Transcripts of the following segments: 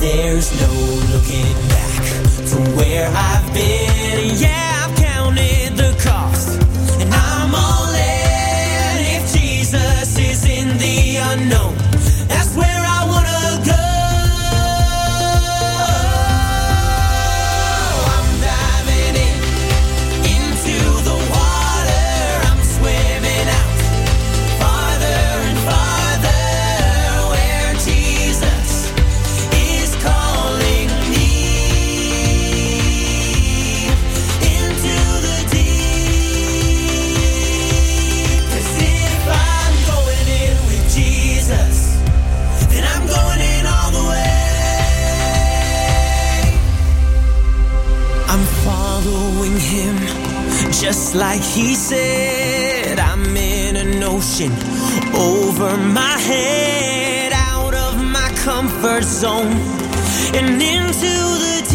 There's no looking back from where I've been. Yeah. just like he said. I'm in an ocean over my head, out of my comfort zone, and into the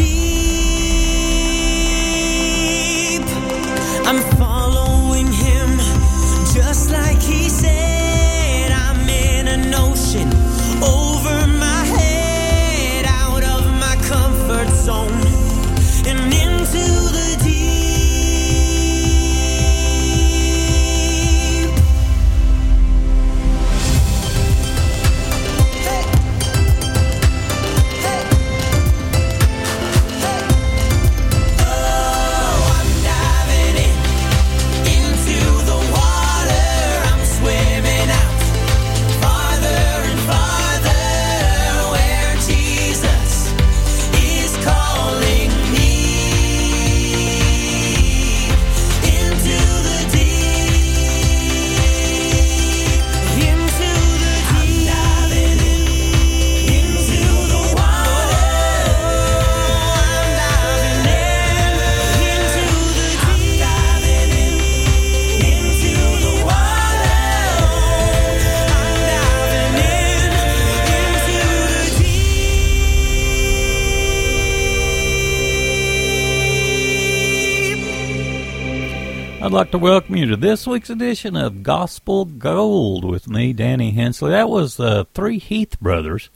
like to welcome you to this week's edition of Gospel Gold with me, Danny Hensley. That was the uh, Three Heath Brothers,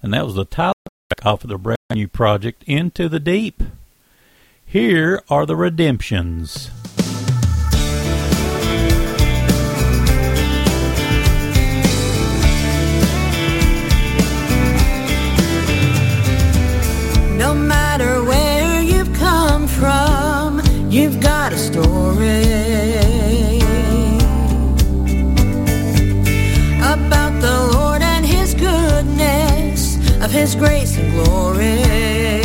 and that was the title off of the brand new project, Into the Deep. Here are the redemptions. You've got a story about the Lord and His goodness, of His grace and glory.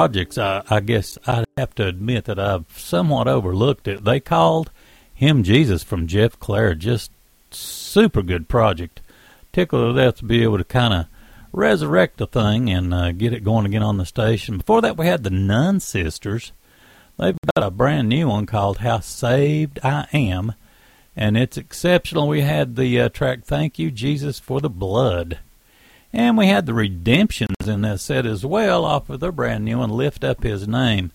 That whole project, I, I guess I have to admit that I've somewhat overlooked it. They called him Jesus from Jeff Clair. Just super good project. Tickled to death to be able to kind of resurrect the thing and uh, get it going again on the station. Before that, we had the Nunn Sisters. They've got a brand new one called "How Saved I Am," and it's exceptional. We had the uh, track "Thank You Jesus for the Blood." And we had the Redemptions in that set as well off of their brand new one, Lift Up His Name.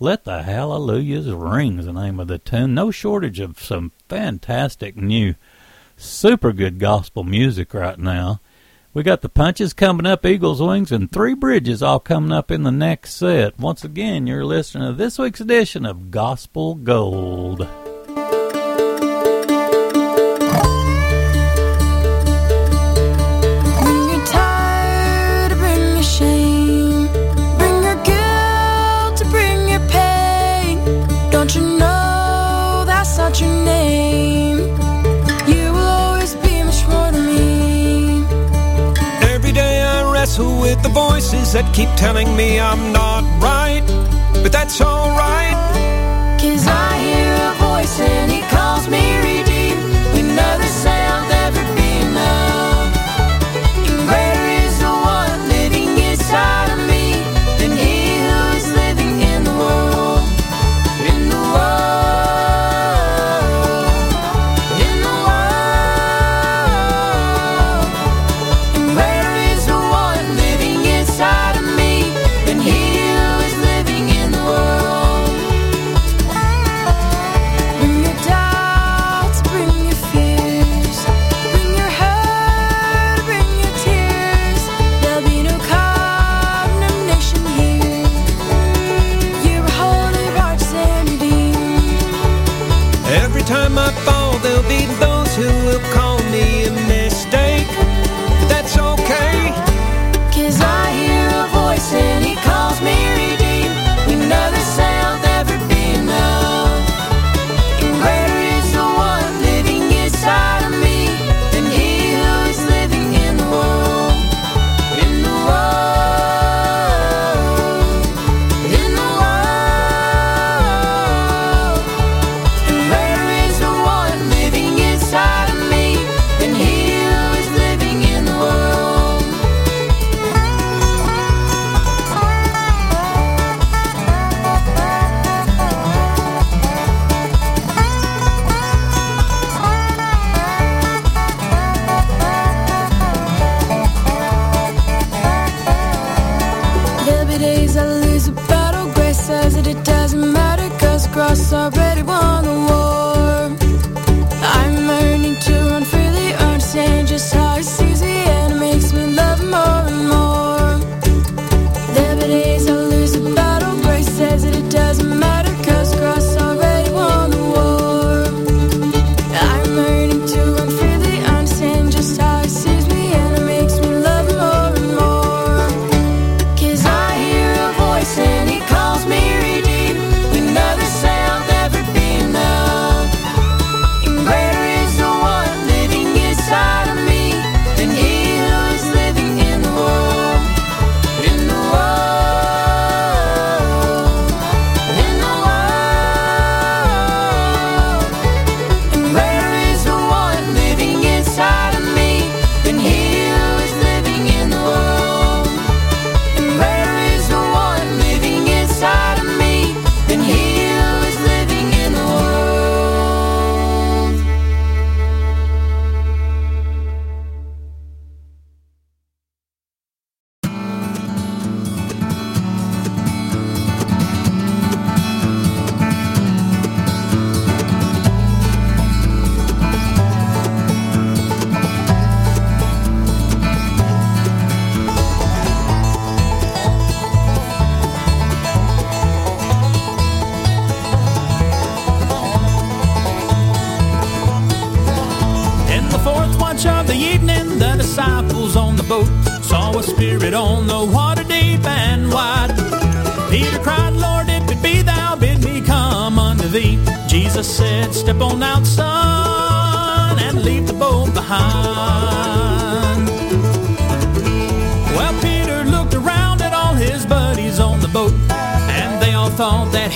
Let the Hallelujahs Ring the name of the tune. No shortage of some fantastic new, super good gospel music right now. We got the Punches coming up, Eagles Wings, and Three Bridges all coming up in the next set. Once again, you're listening to this week's edition of Gospel Gold. That keep telling me I'm not right, but that's alright. Cause I hear a voice and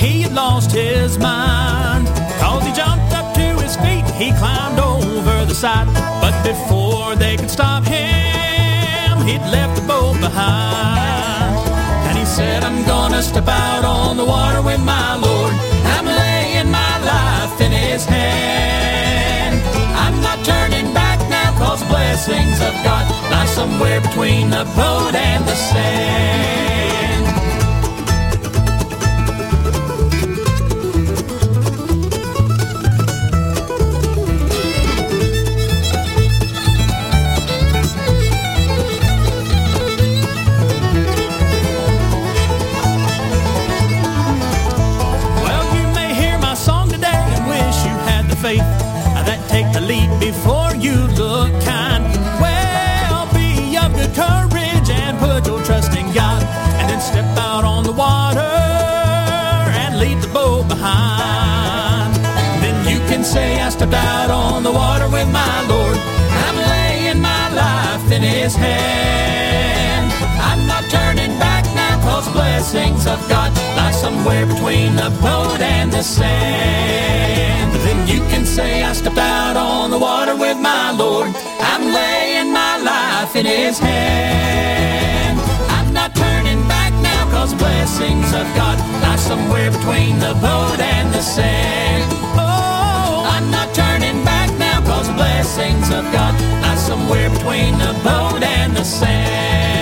he had lost his mind. Cause he jumped up to his feet, he climbed over the side. But before they could stop him, he'd left the boat behind. And he said, I'm gonna step out on the water with my Lord. I'm laying my life in his hand. I'm not turning back now, cause blessings of God lie somewhere between the boat and the sand. Step out on the water and leave the boat behind. Then you can say, I stepped out on the water with my Lord. I'm laying my life in His hand. I'm not turning back now, cause blessings of God lie somewhere between the boat and the sand. Then you can say, I stepped out on the water with my Lord. I'm laying my life in His hand. I'm not turning cause blessings of God lie somewhere between the boat and the sand. Oh, I'm not turning back now, cause blessings of God lie somewhere between the boat and the sand.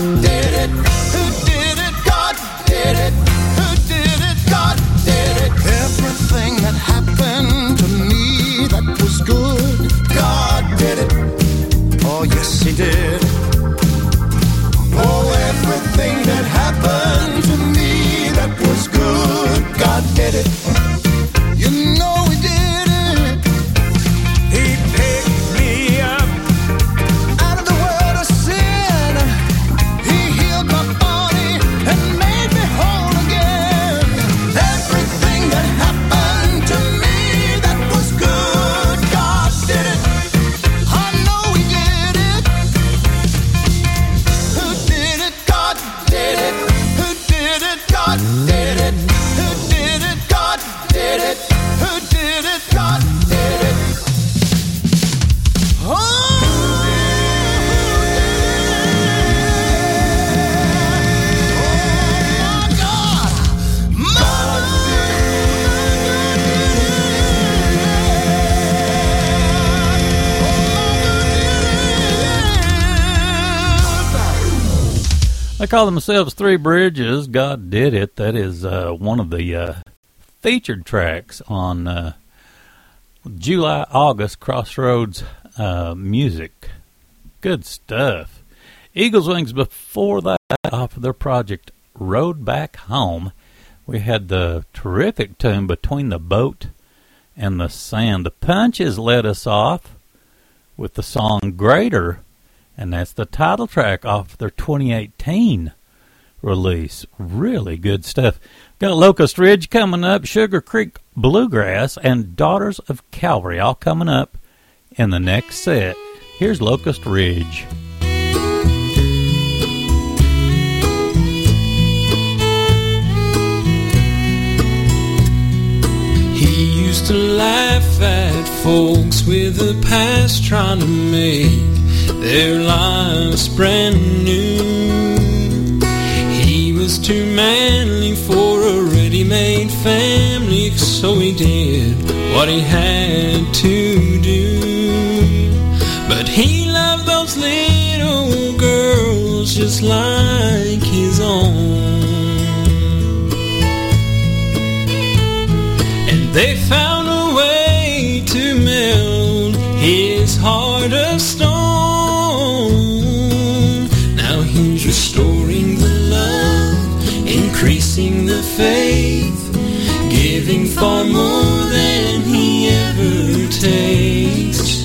day call themselves Three Bridges. God did it. That is uh, one of the uh, featured tracks on uh, July August Crossroads uh, Music. Good stuff. Eagles Wings before that off of their project Road Back Home. We had the terrific tune Between the Boat and the Sand. The Punches led us off with the song Greater and that's the title track off their 2018 release. Really good stuff. Got Locust Ridge coming up, Sugar Creek Bluegrass, and Daughters of Calvary all coming up in the next set. Here's Locust Ridge. He used to laugh at folks with a past trying to make their lives brand new. He was too manly for a ready-made family, so he did what he had to do. But he loved those little girls just like his own. And they found a way to melt his heart of stone. Faith, giving far more than he ever takes.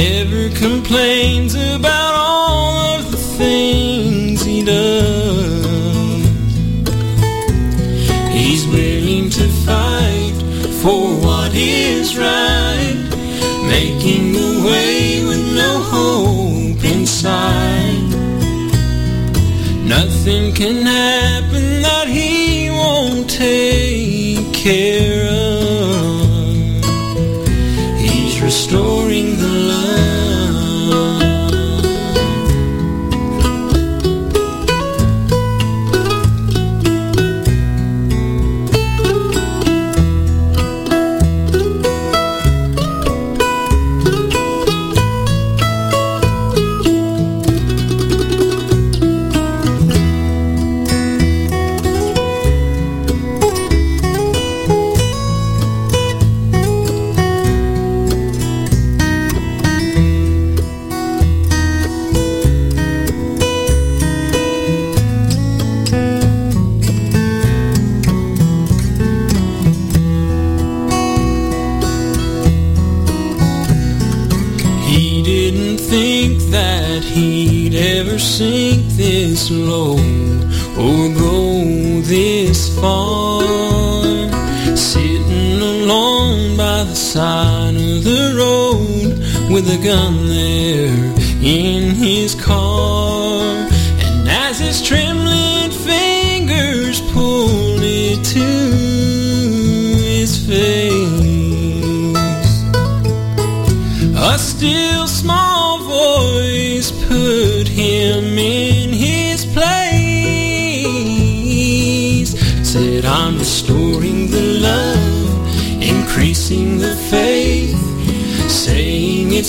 Never complains about all of the things he does. He's willing to fight for what is right, making a way with no hope inside. Nothing can happen He's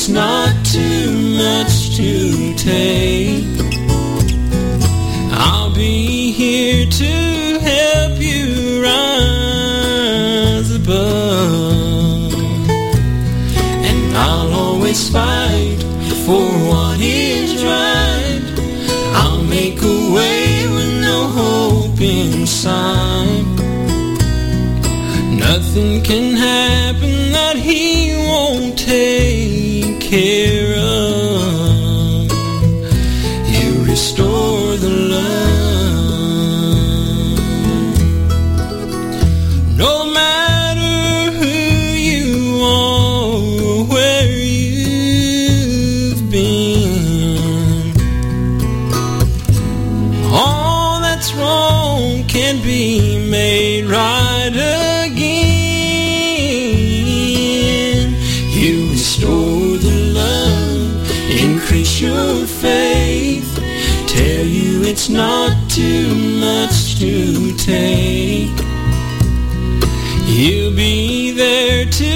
not take. He'll be there to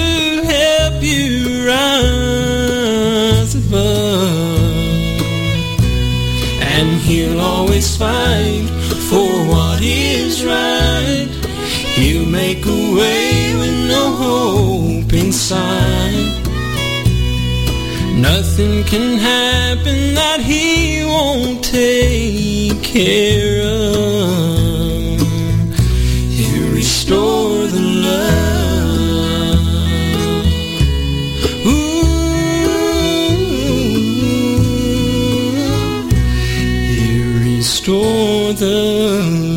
help you rise above. And he'll always fight for what is right. He'll make a way with no hope inside. Nothing can happen that he won't take care of. Restore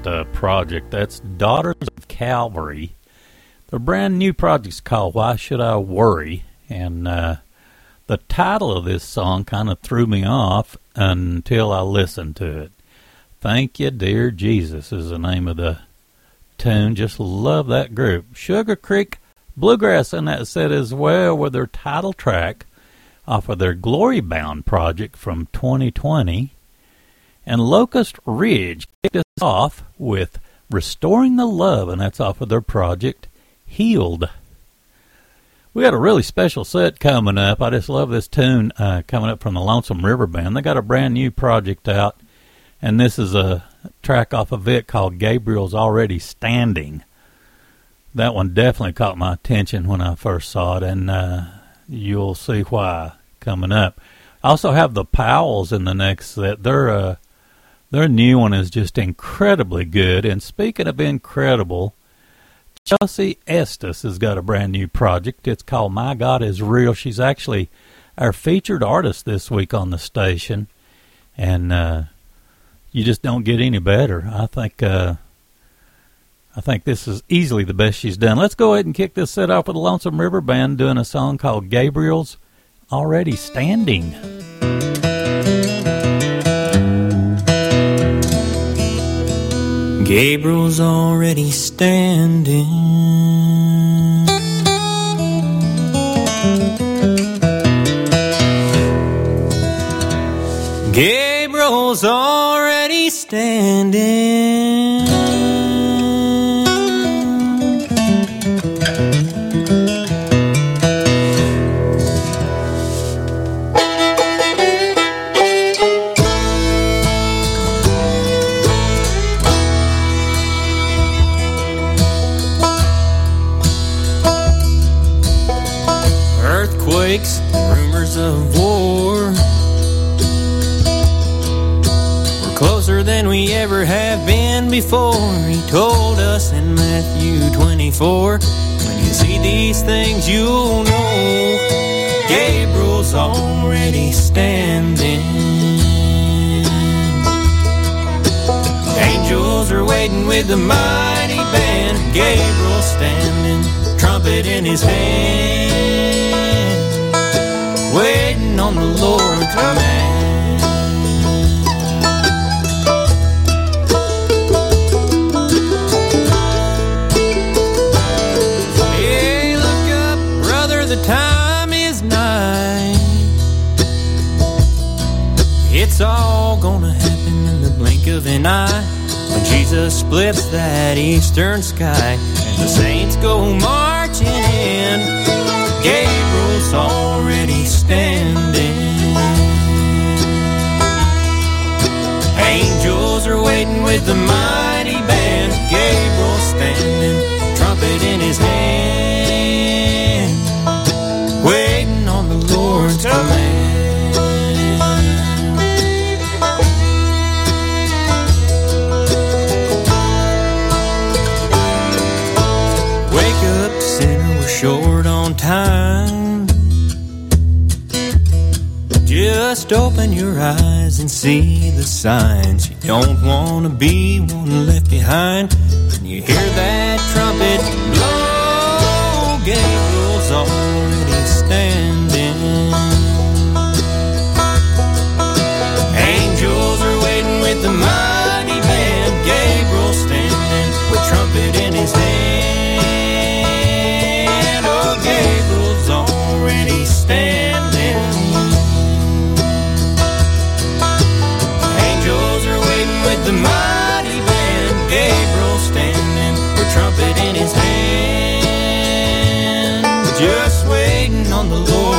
latest uh, project. That's Daughters of Calvary. Their brand new project's called Why Should I Worry? And uh, the title of this song kind of threw me off until I listened to it. Thank You, Dear Jesus is the name of the tune. Just love that group. Sugar Creek Bluegrass in that set as well with their title track off of their Glory Bound project from 2020. And Locust Ridge kicked us off with Restoring the Love, and that's off of their project Healed. We got a really special set coming up. I just love this tune uh, coming up from the Lonesome River Band. They got a brand new project out, and this is a track off of it called Gabriel's Already Standing. That one definitely caught my attention when I first saw it, and uh, you'll see why coming up. I also have the Powells in the next set. They're uh, their new one is just incredibly good. And speaking of incredible, Chelsea Estes has got a brand new project. It's called My God is Real. She's actually our featured artist this week on the station. And uh, you just don't get any better. I think uh, I think this is easily the best she's done. Let's go ahead and kick this set off with the Lonesome River Band doing a song called Gabriel's Already Standing. Gabriel's already standing. Gabriel's already standing. Ever have been before. He told us in Matthew 24. When you see these things, you'll know Gabriel's already standing. Angels are waiting with the mighty band. Gabriel standing, trumpet in his hand, waiting on the Lord's command. Of an eye when Jesus splits that eastern sky and the saints go marching in. Gabriel's already standing. Angels are waiting with the mighty band. Gabriel standing, trumpet in his hand, your eyes and see the signs. You don't want to be one left behind. When you hear that trumpet amor.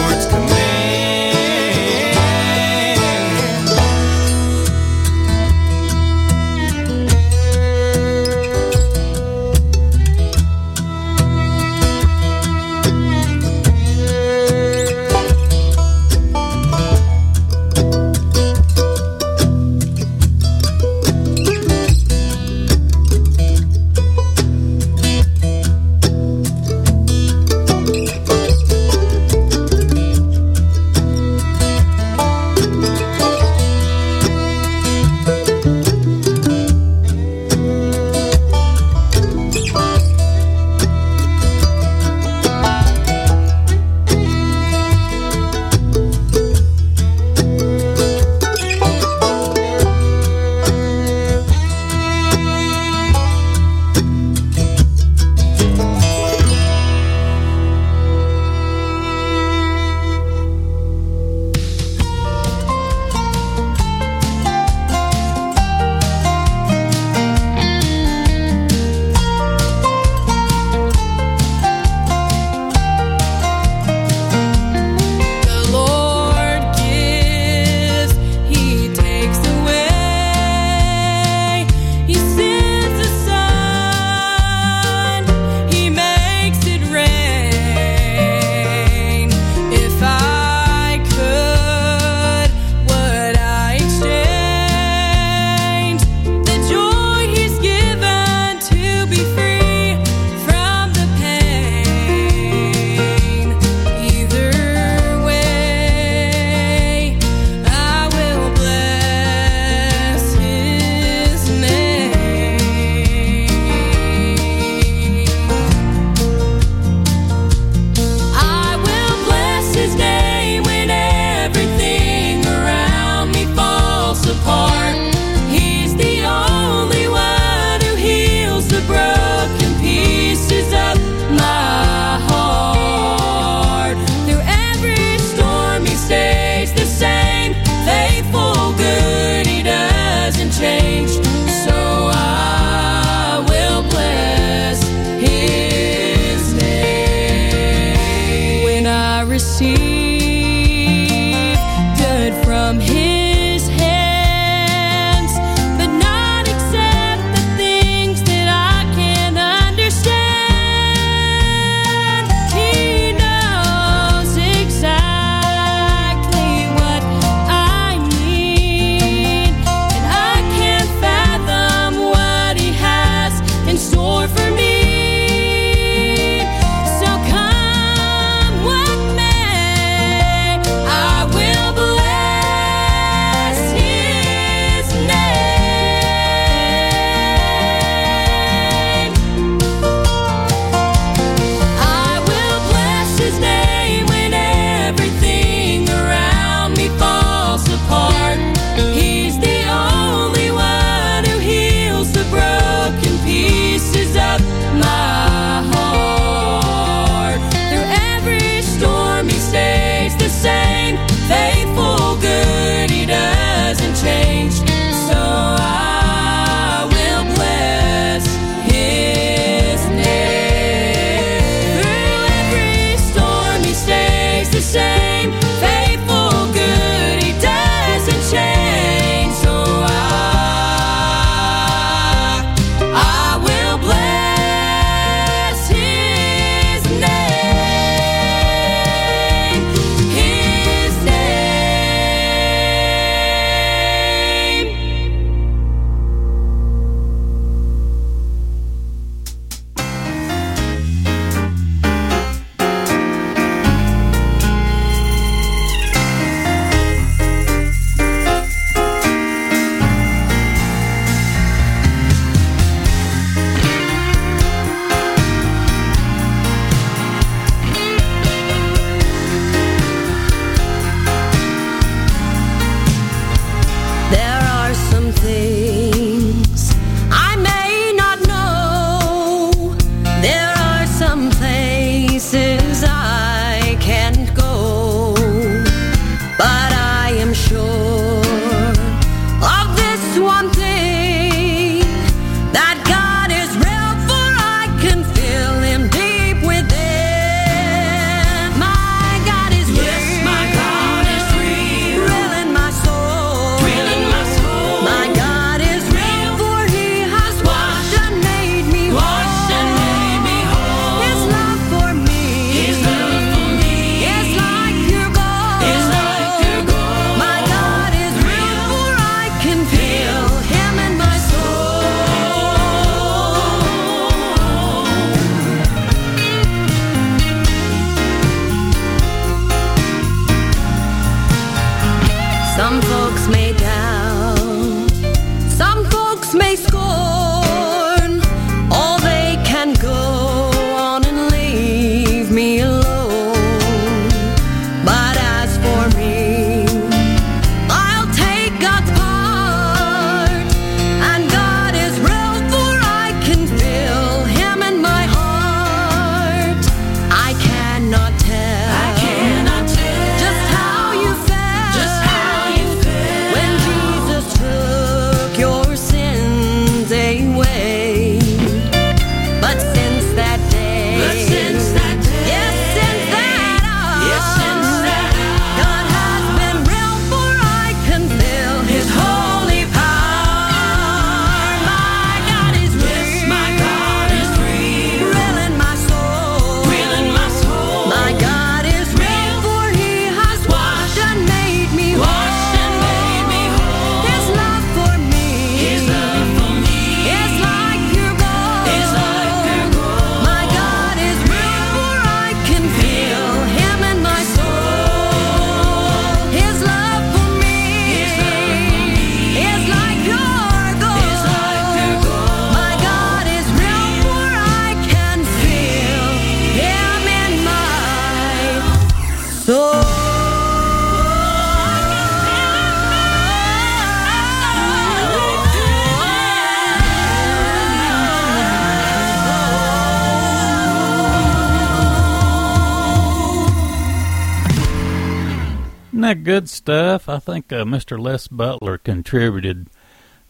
Uh, Mr. Les Butler contributed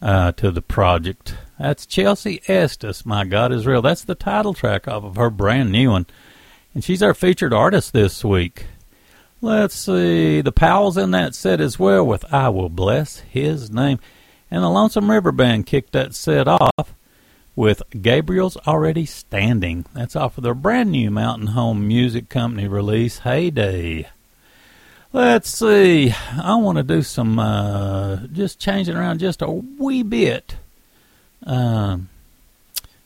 uh, to the project. That's Chelsea Estes, My God is Real. That's the title track off of her brand new one. And she's our featured artist this week. Let's see. The Powell's in that set as well with I Will Bless His Name. And the Lonesome River Band kicked that set off with Gabriel's Already Standing. That's off of their brand new Mountain Home Music Company release, Heyday. Let's see. I want to do some uh, just changing around just a wee bit um,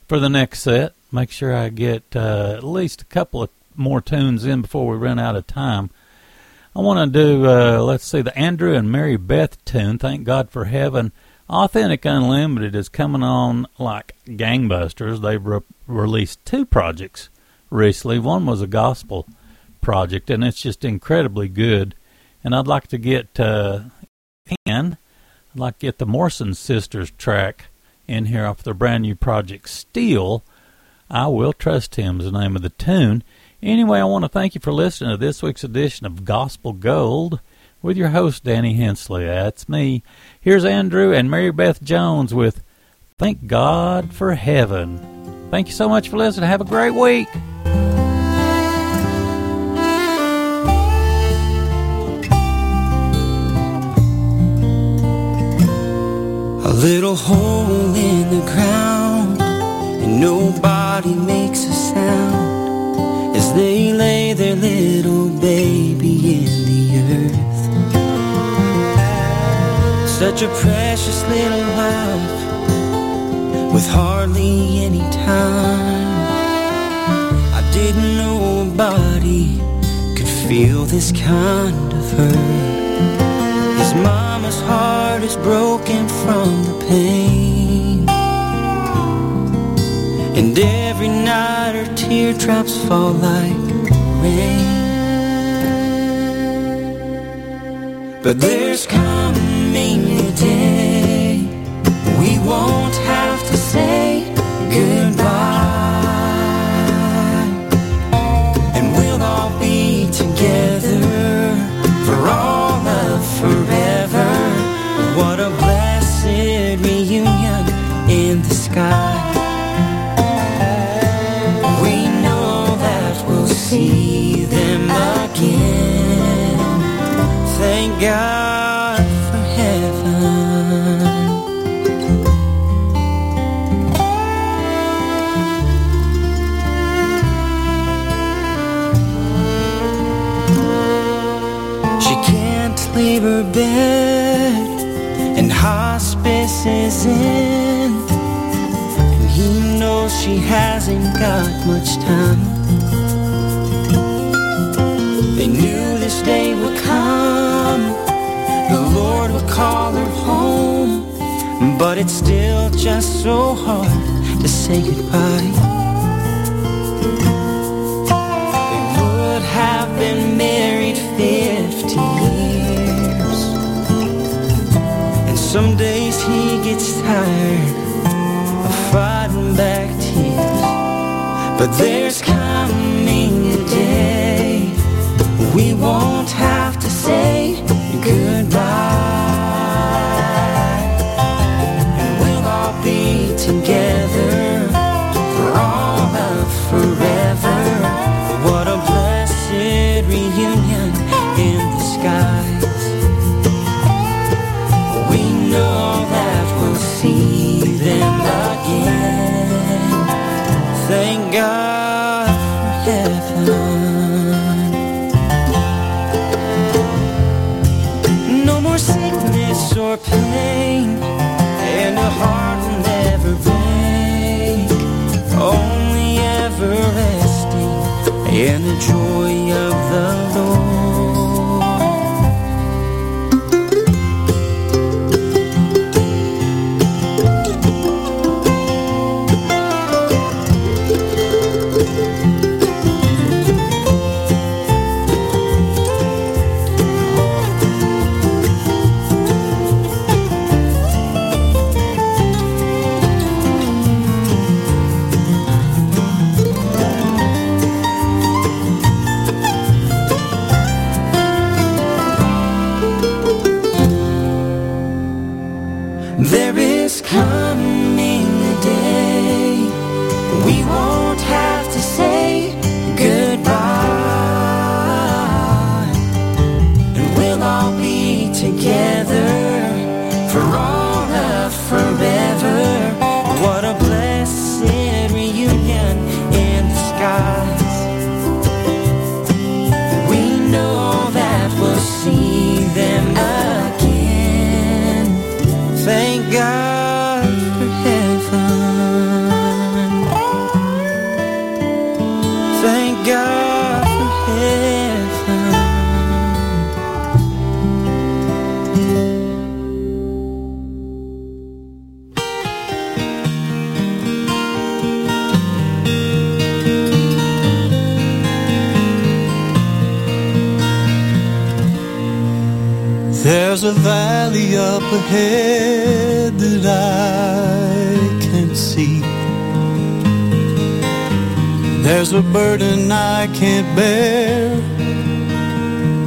for the next set. Make sure I get uh, at least a couple of more tunes in before we run out of time. I want to do, uh, let's see, the Andrew and Mary Beth tune, Thank God for Heaven. Authentic Unlimited is coming on like gangbusters. They've re- released two projects recently. One was a gospel project, and it's just incredibly good. And I'd like to get uh, in, I'd like to get the Morrison Sisters track in here off their brand new project, Steel. I Will Trust Him is the name of the tune. Anyway, I want to thank you for listening to this week's edition of Gospel Gold with your host, Danny Hensley. That's me. Here's Andrew and Mary Beth Jones with Thank God for Heaven. Thank you so much for listening. Have a great week. Little hole in the ground, and nobody makes a sound as they lay their little baby in the earth. Such a precious little life with hardly any time. I didn't know a body could feel this kind of hurt mama's heart is broken from the pain. And every night her teardrops fall like rain. But there's coming a day we won't have to say goodbye. God for heaven. She can't leave her bed, and hospice is in. And he knows she hasn't got much time. Call her home. But it's still just so hard to say goodbye. They would have been married 50 years. And some days he gets tired of fighting back tears. But there's coming a day we won't up ahead that I can't see. There's a burden I can't bear.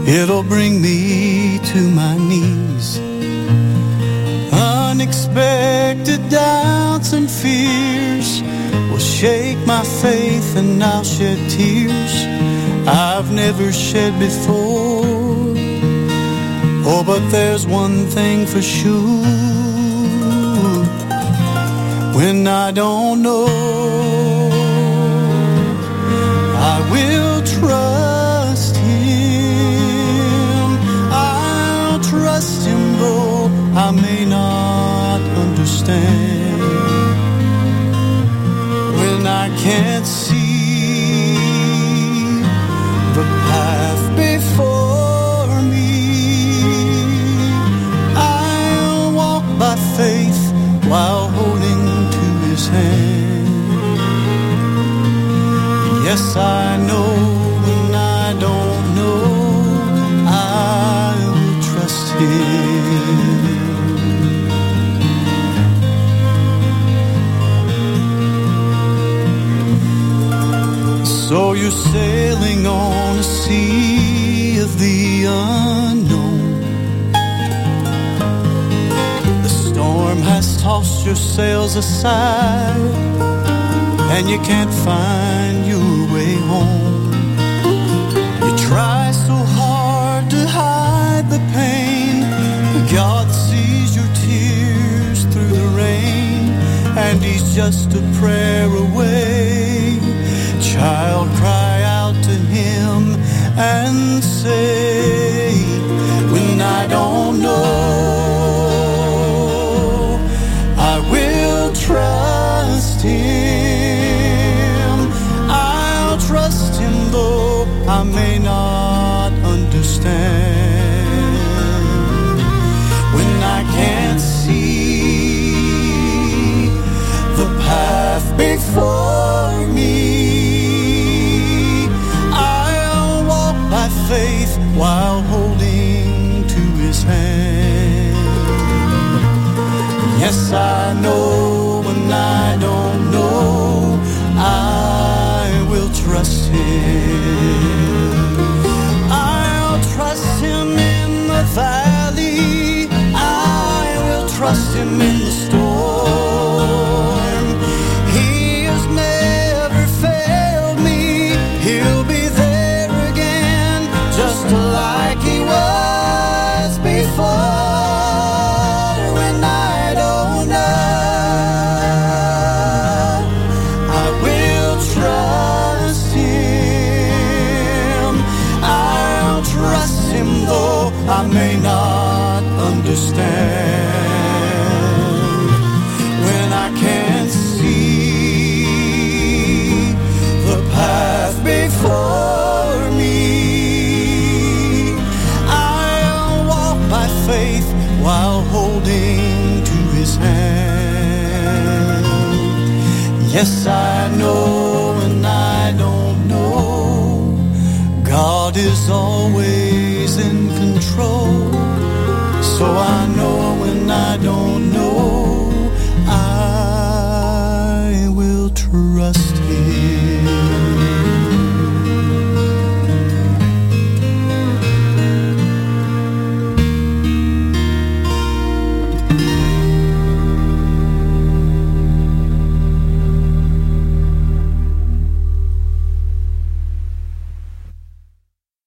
It'll bring me to my knees. Unexpected doubts and fears will shake my faith and I'll shed tears I've never shed before. Oh, but there's one thing for sure. When I don't know, I will trust Him. I'll trust Him though I may not understand. When I can't see your sails aside and you can't find home. You try so hard to hide the pain. God sees your tears through the rain, and He's just a prayer away. Child, cry out to Him and say, When I don't know, I may not understand. When I can't see the path before me, I'll walk by faith while holding to His hand. Yes, I know and I don't know. God is always